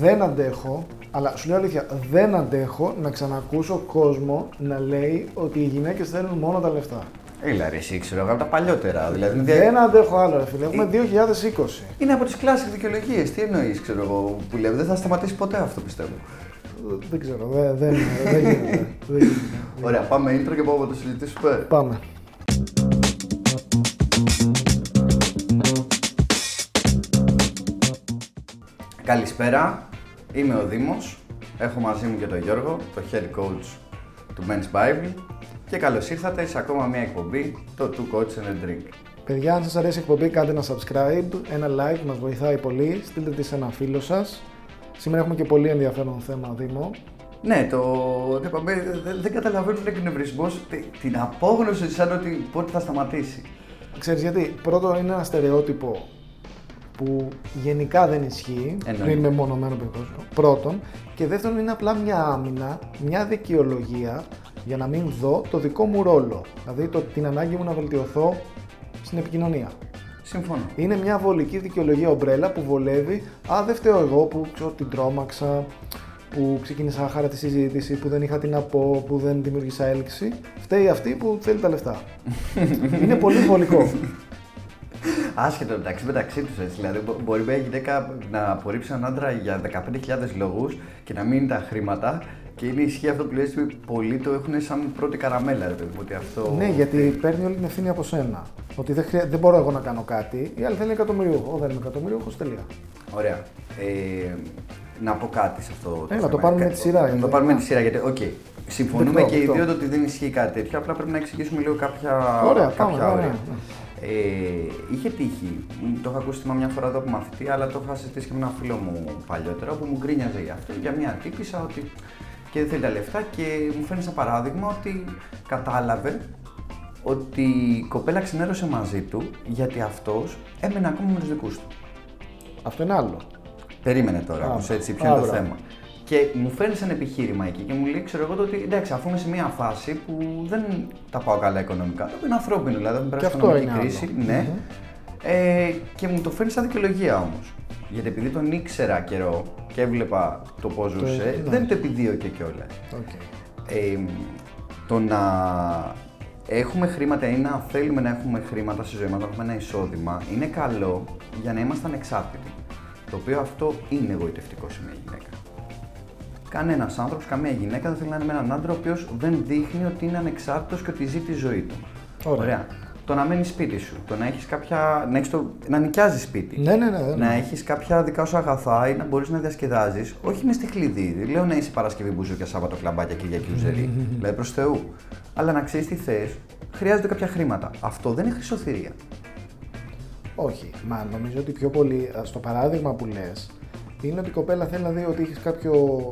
δεν αντέχω, αλλά σου λέω αλήθεια, δεν αντέχω να ξανακούσω κόσμο να λέει ότι οι γυναίκες θέλουν μόνο τα λεφτά. Έλα ρε, εσύ ξέρω εγώ από τα παλιότερα. Δηλαδή, Δεν αντέχω άλλο, ρε φίλε. Έχουμε 2020. Είναι από τις κλάσει δικαιολογίες. Τι εννοείς, ξέρω εγώ, που λέω. Δεν θα σταματήσει ποτέ αυτό πιστεύω. Δεν ξέρω, δεν, δεν, δεν γίνεται. δεν γίνεται. Ωραία, πάμε intro και πάμε να το συζητήσουμε. Πάμε. Καλησπέρα, είμαι ο Δήμος. Έχω μαζί μου και τον Γιώργο, το head coach του Men's Bible. Και καλώς ήρθατε σε ακόμα μια εκπομπή, το Two Coach and a Drink. Παιδιά, αν σας αρέσει η εκπομπή, κάντε ένα subscribe, ένα like, μας βοηθάει πολύ. Στείλτε της σε ένα φίλο σας. Σήμερα έχουμε και πολύ ενδιαφέρον θέμα, Δήμο. Ναι, το το είπαμε, δεν, δεν καταλαβαίνουν ο εκνευρισμός την απόγνωση σαν ότι πότε θα σταματήσει. Ξέρεις γιατί, πρώτο είναι ένα στερεότυπο που γενικά δεν ισχύει, Εννοείται. πριν με μονομένο περιπτώσιο. Πρώτον. Και δεύτερον είναι απλά μια άμυνα, μια δικαιολογία για να μην δω το δικό μου ρόλο. Δηλαδή το, την ανάγκη μου να βελτιωθώ στην επικοινωνία. Συμφωνώ. Είναι μια βολική δικαιολογία ομπρέλα που βολεύει. Α, δεν φταίω εγώ που ξέρω, την τρόμαξα, που ξεκίνησα χάρα τη συζήτηση, που δεν είχα τι να πω, που δεν δημιούργησα έλξη. Φταίει αυτή που θέλει τα λεφτά. είναι πολύ βολικό. Άσχετο μεταξύ μεταξύ τους έτσι. Δηλαδή, μπο- μπορεί μια γυναίκα να απορρίψει έναν άντρα για 15.000 λόγους και να μην είναι τα χρήματα. Και είναι ισχύει αυτό που λες, ότι πολλοί το έχουν σαν πρώτη καραμέλα, ρε παιδί μου, ότι αυτό... ναι, γιατί παίρνει όλη την ευθύνη από σένα. Ότι δεν, χρεια... δεν μπορώ εγώ να κάνω κάτι, η άλλη θέλει εκατομμυριούχο. Δεν είμαι εκατομμυριούχο, τελεία. Ωραία. Ε, να πω κάτι σε αυτό Έλα, θέμα. το πάρουμε με τη σειρά, Να γιατί- το πάρουμε με τη σειρά, γιατί, οκ, συμφωνούμε Δεκτό, και οι δεκτό. δύο ότι δεν ισχύει κάτι τέτοιο, απλά πρέπει να εξηγήσουμε λίγο κάποια, Ωραία, κάποια πάμε, ωραία, όρια. ναι. Ε, είχε τύχει, μ, το είχα ακούσει θυμάμαι μια φορά εδώ από μαθητή, αλλά το είχα συζητήσει και με έναν φίλο μου παλιότερα, όπου μου γκρίνιαζε για αυτό, για μια τύπησα ότι και δεν θέλει τα λεφτά και μου φέρνει σαν παράδειγμα ότι κατάλαβε ότι η κοπέλα ξενέρωσε μαζί του γιατί αυτός έμενε ακόμα με τους δικούς του. Αυτό είναι άλλο. Περίμενε τώρα, Α, όμως, έτσι, ποιο α, είναι το μπράβο. θέμα. Και μου φέρνει ένα επιχείρημα εκεί και μου λέει, ξέρω εγώ, το ότι εντάξει, αφού είμαι σε μια φάση που δεν τα πάω καλά οικονομικά, το οποίο είναι ανθρώπινο, δηλαδή, δεν περάσει αυτό οικονομική είναι κρίση, άλλο. ναι. Ε, και μου το φέρνει σαν δικαιολογία όμως. Γιατί επειδή τον ήξερα καιρό και έβλεπα το πώς ζούσε, ναι. δεν το επιδίωκε κιόλας. Okay. Ε, το να έχουμε χρήματα ή να θέλουμε να έχουμε χρήματα στη ζωή μας, να έχουμε ένα εισόδημα, είναι καλό για να είμαστε ανεξάρτητοι. Το οποίο αυτό είναι εγωιτευτικό σε μια γυναίκα. Κανένας άνθρωπος, καμία γυναίκα δεν θέλει να είναι με έναν άντρα ο οποίος δεν δείχνει ότι είναι ανεξάρτητος και ότι ζει τη ζωή του. Ωραία. Το να μένεις σπίτι σου, το να έχεις κάποια. να, έχεις το, να νοικιάζεις σπίτι. Ναι, ναι, ναι. ναι. Να έχεις κάποια δικά σου αγαθά ή να μπορείς να διασκεδάζεις, όχι μες στη χλειδί. Δεν λέω να είσαι Παρασκευή μπουζούκια, Σάββατο κλαμπάκια, Κυριακή ουζερή. δηλαδή προς Θεού. Αλλά να ξέρεις τι θες, χρειάζονται κάποια χρήματα. Αυτό δεν είναι χρυσοθηρία. Όχι. Μα νομίζω ότι πιο πολύ α, στο παράδειγμα που λες είναι ότι η κοπέλα θέλει να δει ότι έχεις κάποιο.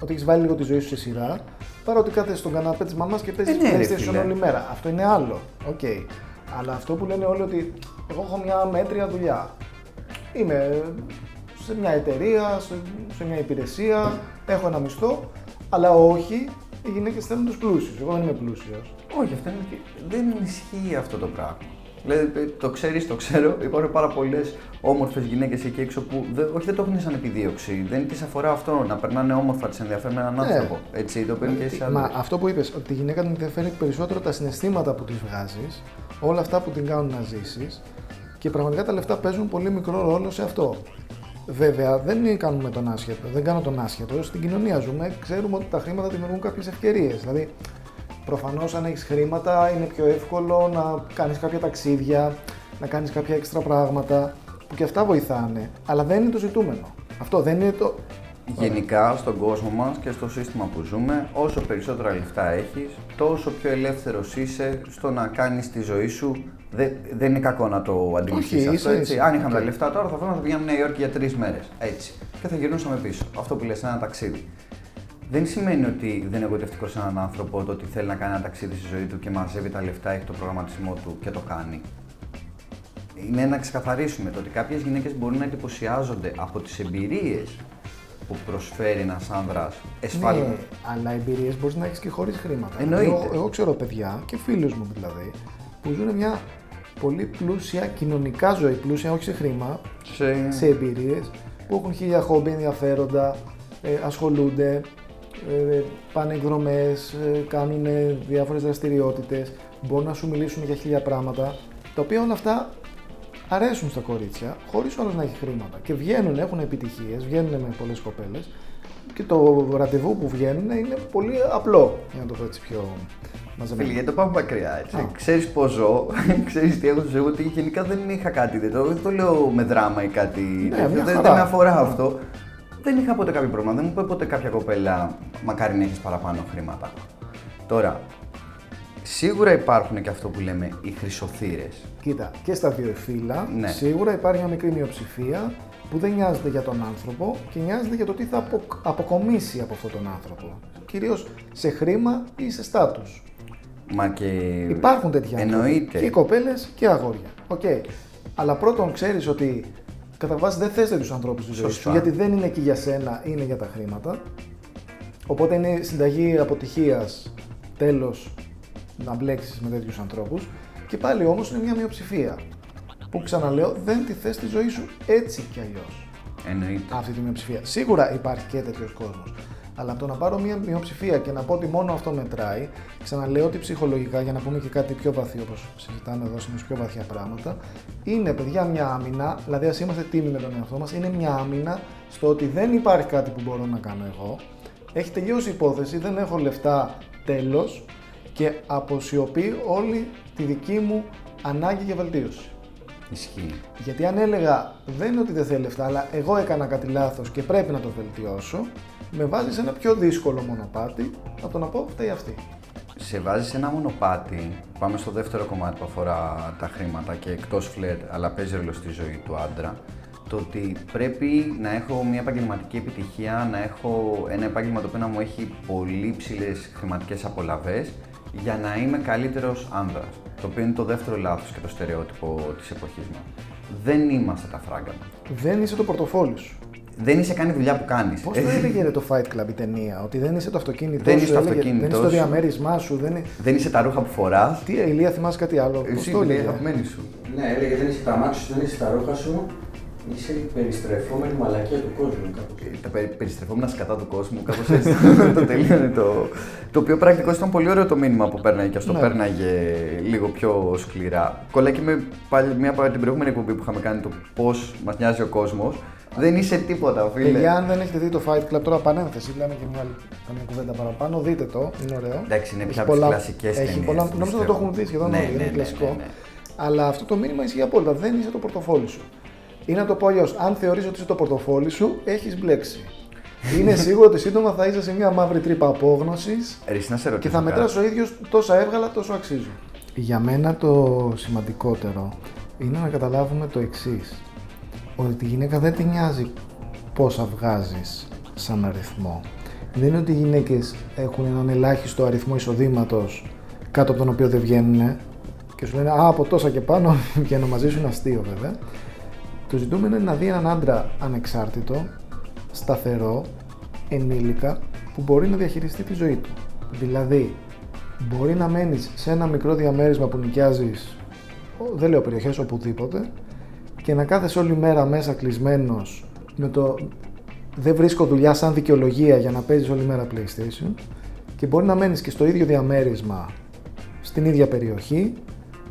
Ότι έχεις βάλει λίγο τη ζωή σου σε σειρά παρά ότι κάθεσαι στον καναπέ της μαμάς και παίζεις Ε, ναι, ρε, PlayStation φίλε. όλη μέρα. Αυτό είναι άλλο. Οκ. Αλλά αυτό που λένε όλοι ότι εγώ έχω μια μέτρια δουλειά. Είμαι σε μια εταιρεία, σε, σε μια υπηρεσία, έχω ένα μισθό, αλλά όχι, οι γυναίκες θέλουν τους πλούσιους. Εγώ δεν είμαι πλούσιος. Όχι, αυτό είναι, δεν ισχύει αυτό το πράγμα. Δηλαδή, το ξέρεις, το ξέρω. Υπάρχουν πάρα πολλές όμορφες γυναίκες εκεί έξω που δεν, όχι, δεν το έχουν σαν επιδίωξη. Δεν τη αφορά αυτό να περνάνε όμορφα, τη ενδιαφέρει με έναν Ναι. άνθρωπο. Έτσι, το παίρνει και σε Μα άντρες. αυτό που είπες, ότι τη γυναίκα την ενδιαφέρει περισσότερο τα συναισθήματα που της βγάζεις, όλα αυτά που την κάνουν να ζήσεις και πραγματικά τα λεφτά παίζουν πολύ μικρό ρόλο σε αυτό. Βέβαια, δεν κάνουμε τον άσχετο, δεν κάνω τον άσχετο. Στην κοινωνία ζούμε, ξέρουμε ότι τα χρήματα δημιουργούν κάποιες ευκαιρίες. Δηλαδή, προφανώς αν έχεις χρήματα, είναι πιο εύκολο να κάνεις κάποια ταξίδια, να κάνεις κάποια έξτρα πράγματα που και αυτά βοηθάνε. Αλλά δεν είναι το ζητούμενο. Αυτό δεν είναι το. Γενικά στον κόσμο μας και στο σύστημα που ζούμε, όσο περισσότερα λεφτά έχεις, τόσο πιο ελεύθερος είσαι στο να κάνεις τη ζωή σου. Δεν, δεν είναι κακό να το αντιληφθεί Όχι, αυτό. είσαι- Έτσι. είσαι. Αν είχαμε Οκ. τα λεφτά τώρα, θα θέλαμε να πηγαίνουμε Νέα Υόρκη για τρεις μέρες. Έτσι. Και θα γυρνούσαμε πίσω. Αυτό που λες, ένα ταξίδι. Δεν σημαίνει ότι δεν είναι γοητευτικό σε έναν άνθρωπο το ότι θέλει να κάνει ένα ταξίδι στη ζωή του και μαζεύει τα λεφτά, έχει το προγραμματισμό του και το κάνει. Είναι να ξεκαθαρίσουμε το ότι κάποιες γυναίκες μπορεί να εντυπωσιάζονται από τις εμπειρίες που προσφέρει ένας άνδρας εσφαλμένα. Ναι, αλλά εμπειρίες μπορείς να έχεις και χωρίς χρήματα. Εννοείται. Εγώ, εγώ ξέρω παιδιά και φίλους μου δηλαδή που ζουν μια πολύ πλούσια κοινωνικά ζωή, πλούσια όχι σε χρήμα, Σε... σε εμπειρίες που έχουν χίλια χόμπι ενδιαφέροντα, ε, ασχολούνται, ε, πάνε εκδρομές, ε, κάνουν διάφορες δραστηριότητες, μπορούν να σου μιλήσουν για χίλια πράγματα, τα οποία όλα αυτά αρέσουν στα κορίτσια, χωρίς όλος να έχει χρήματα. Και βγαίνουν, έχουν επιτυχίες, βγαίνουν με πολλές κοπέλες και το ραντεβού που βγαίνουν είναι πολύ απλό, για να το πω έτσι πιο μαζεμένο. Φίλοι, γιατί το πάμε μακριά έτσι. Ξέρεις πώς ζω, ξέρεις τι έχω ζωή, ότι γενικά δεν είχα κάτι. Δεν το, δεν το λέω με δράμα ή κάτι. Ναι, τέτοιο, μια δεν, χαρά. δεν με αφορά αυτό. Δεν είχα ποτέ κάποιο πρόβλημα. Δεν μου είπε ποτέ κάποια κοπέλα, μακάρι να έχεις παραπάνω χρήματα. Τώρα, σίγουρα υπάρχουν και αυτό που λέμε οι χρυσοθύρες. Κοίτα, και στα δύο φύλλα Ναι. σίγουρα υπάρχει μια μικρή μειοψηφία που δεν νοιάζεται για τον άνθρωπο και νοιάζεται για το τι θα απο- αποκομίσει από αυτόν τον άνθρωπο. Κυρίως σε χρήμα ή σε στάτους. Μα και. Υπάρχουν τέτοιοι άνθρωποι. Εννοείται. Και κοπέλες και αγόρια. Οκ. Αλλά πρώτον ξέρεις ότι κατά βάση δεν θες τέτοιους ανθρώπους στη ζωή σου Σωστά. γιατί δεν είναι εκεί για σένα, είναι για τα χρήματα. Οπότε είναι συνταγή αποτυχίας τέλος να μπλέξεις με τέτοιους ανθρώπους. Και πάλι όμως είναι μια μειοψηφία που ξαναλέω δεν τη θες στη ζωή σου έτσι κι αλλιώς Εννοείται. αυτή τη μειοψηφία. Σίγουρα υπάρχει και τέτοιος κόσμος. Αλλά από το να πάρω μια μειοψηφία και να πω ότι μόνο αυτό μετράει, ξαναλέω ότι ψυχολογικά, για να πούμε και κάτι πιο βαθύ, όπως συζητάμε εδώ συνήθως πιο βαθιά πράγματα, είναι παιδιά μια άμυνα, δηλαδή ας είμαστε τίμοι με τον εαυτό μας, είναι μια άμυνα στο ότι δεν υπάρχει κάτι που μπορώ να κάνω εγώ. Έχει τελειώσει η υπόθεση, δεν έχω λεφτά, τέλος και αποσιωπεί όλη τη δική μου ανάγκη για βελτίωση. Ισχύει. Γιατί αν έλεγα δεν είναι ότι δεν θέλει λεφτά, αλλά εγώ έκανα κάτι λάθος και πρέπει να το βελτιώσω, με βάζεις σε ένα πιο δύσκολο μονοπάτι από το να πω φταίει αυτή. σε βάζεις σε ένα μονοπάτι. Πάμε στο δεύτερο κομμάτι που αφορά τα χρήματα και εκτός φλερ, αλλά παίζει ρόλο στη ζωή του άντρα. Το ότι πρέπει να έχω μια επαγγελματική επιτυχία, να έχω ένα επάγγελμα το οποίο να μου έχει πολύ ψηλές χρηματικές απολαυές για να είμαι καλύτερος άνδρας. Το οποίο είναι το δεύτερο λάθος και το στερεότυπο της εποχής μα. Δεν είμαστε τα φράγκα μας. Δεν είσαι το πορτοφόλι σου. Δεν είσαι καν η δουλειά που κάνεις. Πώς το έλεγε ρε, το Fight Club η ταινία, Ότι δεν είσαι το αυτοκίνητό Δεν σου, είσαι το έλεγε, αυτοκίνητό δεν είσαι το σου. διαμέρισμά σου. Δεν είναι... Δεν είσαι τα ρούχα που φοράς. Τι, Ηλία, θυμάσαι κάτι άλλο; Πώς Εσύ το είναι η έλεγε; αγαπημένη σου. Ναι, έλεγε δεν είσαι τα μάτια σου, δεν είσαι τα ρούχα σου. Είσαι η περιστρεφόμενη μαλακία του κόσμου. κάπως έτσι. τα περι- περιστρεφόμενα σκατά του κόσμου, κάπως έτσι το τελείωνε το. Το οποίο πρακτικώς ήταν πολύ ωραίο το μήνυμα που πέρναγε και ας το Ναι. πέρναγε λίγο πιο σκληρά. Κολλάει και με πάλι μια από την προηγούμενη εκπομπή που είχαμε κάνει το πώς μας νοιάζει ο κόσμος. Δεν είσαι τίποτα, φίλε. Παιδιά, αν δεν έχετε δει το Fight Club, τώρα πανένθεση, λέμε και μια άλλη καμία κουβέντα παραπάνω, δείτε το, είναι ωραίο. Εντάξει, είναι Έχει πια από τις πολλά- κλασικές Έχει ταινίες, πολλά, πιστεύω. νόμιζα ότι το έχουν δει σχεδόν Ναι, όλοι, ναι, είναι ναι, κλασικό. ναι, ναι. Αλλά αυτό το μήνυμα ισχύει απόλυτα. Δεν είσαι το πορτοφόλι σου. Ή να το πω αλλιώς, αν θεωρείς ότι είσαι το πορτοφόλι σου, έχεις μπλέξει. είναι σίγουρο ότι σύντομα θα είσαι σε μια μαύρη τρύπα απόγνωσης Ρε, εσύ να σε και ρωτήσω θα κάτι. μετράς ο ίδιος τόσα έβγαλα, τόσο αξίζουν. Για μένα το σημαντικότερο είναι να καταλάβουμε το εξής. Ότι τη γυναίκα δεν τη νοιάζει πόσα βγάζεις σαν αριθμό. Δεν είναι ότι οι γυναίκες έχουν έναν ελάχιστο αριθμό εισοδήματος κάτω από τον οποίο δεν βγαίνουν και σου λένε Α, από τόσα και πάνω βγαίνω μαζί σου, είναι αστείο βέβαια. Το ζητούμενο είναι να δει έναν άντρα ανεξάρτητο, σταθερό, ενήλικα που μπορεί να διαχειριστεί τη ζωή του. Δηλαδή, μπορεί να μένεις σε ένα μικρό διαμέρισμα που νοικιάζεις, ο- δεν λέω περιοχές, οπουδήποτε, και να κάθεσαι όλη μέρα μέσα κλεισμένος με το δεν βρίσκω δουλειά σαν δικαιολογία για να παίζεις όλη μέρα PlayStation και μπορεί να μένεις και στο ίδιο διαμέρισμα στην ίδια περιοχή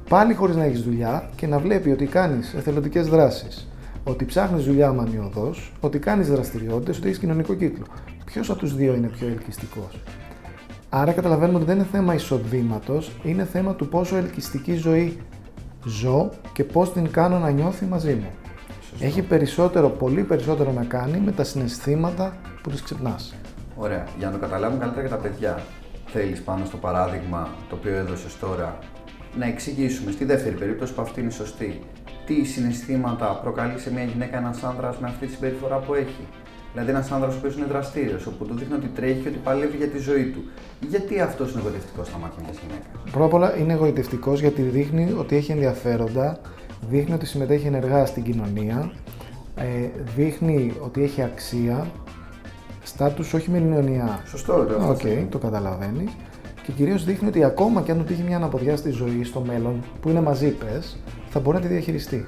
πάλι χωρίς να έχεις δουλειά και να βλέπει ότι κάνεις εθελοντικές δράσεις, ότι ψάχνεις δουλειά μανιωδώς, ότι κάνεις δραστηριότητες, ότι έχεις κοινωνικό κύκλο. Ποιος από τους δύο είναι πιο ελκυστικός; Άρα καταλαβαίνουμε ότι δεν είναι θέμα εισοδήματος, είναι θέμα του πόσο ελκυστική ζωή ζω και πώς την κάνω να νιώθει μαζί μου. Έχει περισσότερο, πολύ περισσότερο να κάνει με τα συναισθήματα που τις ξυπνάς. Ωραία. Για να το καταλάβουν καλύτερα και τα παιδιά, θέλεις πάνω στο παράδειγμα το οποίο έδωσες τώρα να εξηγήσουμε στη δεύτερη περίπτωση που αυτή είναι σωστή. Τι συναισθήματα προκαλεί σε μια γυναίκα ένας άνδρας με αυτή τη συμπεριφορά που έχει; Δηλαδή, ένας άνδρα ο οποίο είναι δραστήριος, όπου του δείχνει ότι τρέχει και ότι παλεύει για τη ζωή του. Γιατί αυτός είναι εγωιτευτικός στα μάτια μιας γυναίκας; Πρώτα απ' όλα είναι εγωιτευτικός γιατί δείχνει ότι έχει ενδιαφέροντα, δείχνει ότι συμμετέχει ενεργά στην κοινωνία, ε, δείχνει ότι έχει αξία, στάτους όχι μηνιωνιά. Σωστό, ρε, Οκ, το καταλαβαίνεις. Και κυρίως δείχνει ότι ακόμα και αν του τύχει μια αναποδιά στη ζωή, στο μέλλον, που είναι μαζί πε, θα μπορεί να τη διαχειριστεί.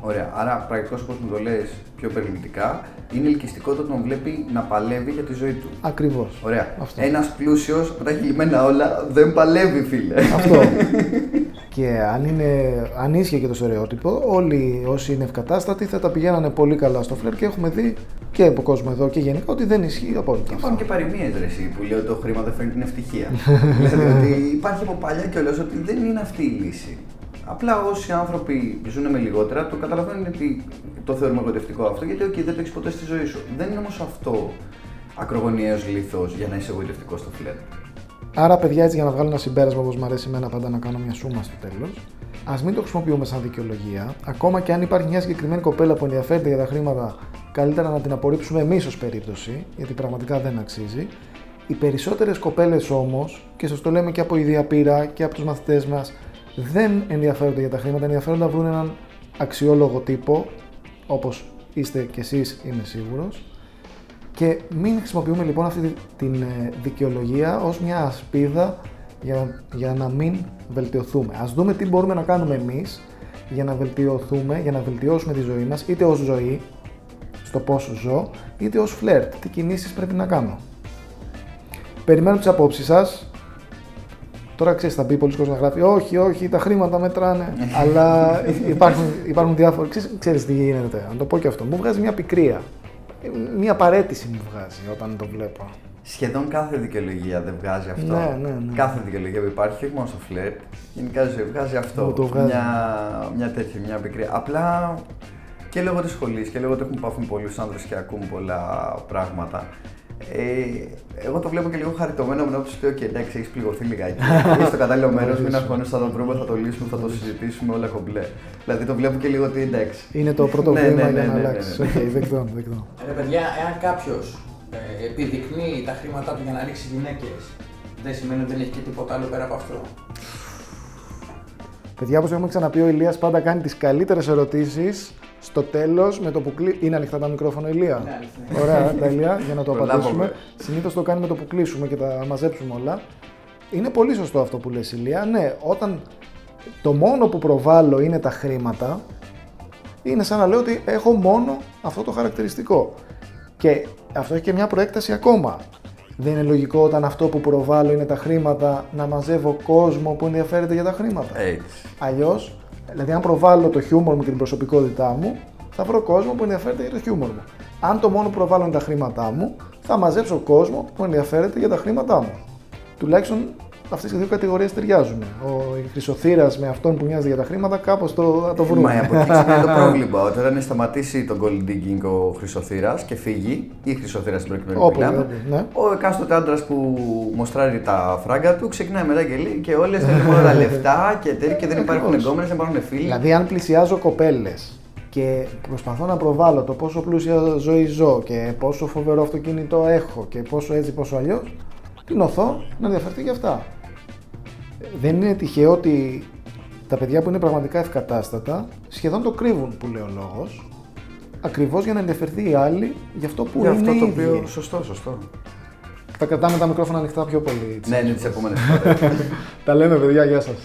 Ωραία. Άρα, πρακτικός όπως μου το λες πιο περιληπτικά, είναι ελκυστικό το τον βλέπει να παλεύει για τη ζωή του. Ακριβώς. Ωραία. Ένας πλούσιος που τα έχει λυμένα όλα δεν παλεύει, φίλε. Αυτό. και αν, είναι, αν ίσχυε και το στερεότυπο, όλοι όσοι είναι ευκατάστατοι θα τα πηγαίνανε πολύ καλά στο φλερτ και έχουμε δει και από κόσμο εδώ και γενικά ότι δεν ισχύει απόλυτα. Υπάρχουν και παροιμίες που λέει ότι το χρήμα δεν φέρνει την ευτυχία. δηλαδή ότι υπάρχει από παλιά κιόλας ότι δεν είναι αυτή η λύση. Απλά όσοι άνθρωποι ζουν με λιγότερα, το καταλαβαίνουν ότι το θεωρούμε εγωιτευτικό αυτό, γιατί okay, δεν το έχεις ποτέ στη ζωή σου. Δεν είναι όμως αυτό ακρογωνιαίος λίθος για να είσαι εγωιτευτικός στο φλερ. Άρα, παιδιά, έτσι για να βγάλω ένα συμπέρασμα, όπως μου αρέσει εμένα πάντα να κάνω μια σούμα στο τέλος, ας μην το χρησιμοποιούμε σαν δικαιολογία. Ακόμα και αν υπάρχει μια συγκεκριμένη κοπέλα που ενδιαφέρεται για τα χρήματα, καλύτερα να την απορρίψουμε εμείς ως περίπτωση, γιατί πραγματικά δεν αξίζει. Οι περισσότερες κοπέλες όμως, και σας το λέμε και από ιδία πείρα και από τους μαθητές μας, δεν ενδιαφέρονται για τα χρήματα, ενδιαφέρονται να βρουν έναν αξιόλογο τύπο, όπως είστε κι εσείς είμαι σίγουρος, και μην χρησιμοποιούμε λοιπόν αυτή την ε, δικαιολογία ως μια ασπίδα για, για να μην βελτιωθούμε. Ας δούμε τι μπορούμε να κάνουμε εμείς για να βελτιωθούμε, για να βελτιώσουμε τη ζωή μας, είτε ως ζωή, στο πώς ζω, είτε ως φλερτ, τι κινήσεις πρέπει να κάνω. Περιμένω τις απόψεις σας, Τώρα ξέρεις, θα μπει πολλοί κόσμο να γράφει Όχι, όχι, τα χρήματα μετράνε. αλλά υπάρχουν, υπάρχουν διάφορα. Ξέρεις τι γίνεται. Να το πω και αυτό. Μου βγάζει μια πικρία. Μια παρέτηση μου βγάζει όταν το βλέπω. Σχεδόν κάθε δικαιολογία δεν βγάζει αυτό. Ναι, ναι, ναι. Κάθε δικαιολογία που υπάρχει, όχι μόνο στο φλερτ, γενικά ζωή βγάζει αυτό. το βγάζει. Μια, μια τέτοια, μια πικρία. Απλά και λόγω της σχολής και λόγω ότι έχουν πάθουν πολλούς άνδρες και ακούν πολλά πράγματα. Ε, εγώ το βλέπω και λίγο χαριτωμένο με όψη ότι εντάξει, έχεις πληγωθεί λιγάκι. Είσαι στο κατάλληλο μέρος, μην αγχώνεσαι, θα το βρούμε, θα το λύσουμε, θα το συζητήσουμε όλα κομπλέ. Δηλαδή το βλέπω και λίγο ότι εντάξει. Είναι το πρώτο ναι, βήμα ναι, για να ναι, αλλάξεις. Οκ, δεκτό, δεκτό. Ρε παιδιά, εάν κάποιος ε, επιδεικνύει τα χρήματά του για να ρίξει γυναίκες, δεν σημαίνει ότι δεν έχει και τίποτα άλλο πέρα από αυτό. Παιδιά, όπως έχουμε ξαναπεί, ο Ηλίας πάντα κάνει τις καλύτερες ερωτήσεις στο τέλος, με το που κλείσουμε. Είναι ανοιχτά τα μικρόφωνα, Ηλία; Ναι, Ωραία, τέλεια, για να το απαντήσουμε. Συνήθως το κάνει με το που κλείσουμε και τα μαζέψουμε όλα. Είναι πολύ σωστό αυτό που λες Ηλία. Ναι, όταν το μόνο που προβάλλω είναι τα χρήματα, είναι σαν να λέω ότι έχω μόνο αυτό το χαρακτηριστικό. Και αυτό έχει και μια προέκταση ακόμα. Δεν είναι λογικό όταν αυτό που προβάλλω είναι τα χρήματα να μαζεύω κόσμο που ενδιαφέρεται για τα χρήματα. Έτσι. Αλλιώς Δηλαδή, αν προβάλλω το χιούμορ μου και την προσωπικότητά μου, θα βρω κόσμο που ενδιαφέρεται για το χιούμορ μου. Αν το μόνο που προβάλλω είναι τα χρήματά μου, θα μαζέψω κόσμο που ενδιαφέρεται για τα χρήματά μου. Τουλάχιστον αυτές οι δύο κατηγορίες ταιριάζουν. Ο χρυσοθύρας με αυτόν που νοιάζει για τα χρήματα, κάπως το, το βρούμε. Μα από εκεί ξεκινάει το πρόβλημα. Όταν σταματήσει τον gold digging ο χρυσοθύρας και φύγει, ή χρυσοθύρα στην προκειμένη Όπου, ναι. ο εκάστοτε άντρας που μοστράρει τα φράγκα του ξεκινάει μετά και λέει και όλε θέλουν μόνο τα λεφτά και τέτοια και δεν υπάρχουν εγκόμενες, δεν υπάρχουν φίλοι. Δηλαδή, αν πλησιάζω κοπέλες και προσπαθώ να προβάλλω το πόσο πλούσια ζωή ζω και πόσο φοβερό αυτοκίνητο έχω και πόσο έτσι, πόσο αλλιώς, την οθώ να ενδιαφερθεί για αυτά δεν είναι τυχαίο ότι τα παιδιά που είναι πραγματικά ευκατάστατα σχεδόν το κρύβουν που λέει ο λόγος. Ακριβώς για να ενδιαφερθεί η άλλη για αυτό που για είναι. αυτό το οποίο. Σωστό, σωστό. Θα κρατάμε τα μικρόφωνα ανοιχτά πιο πολύ. Ναι, είναι τις επόμενες Τα λέμε, παιδιά, γεια σας.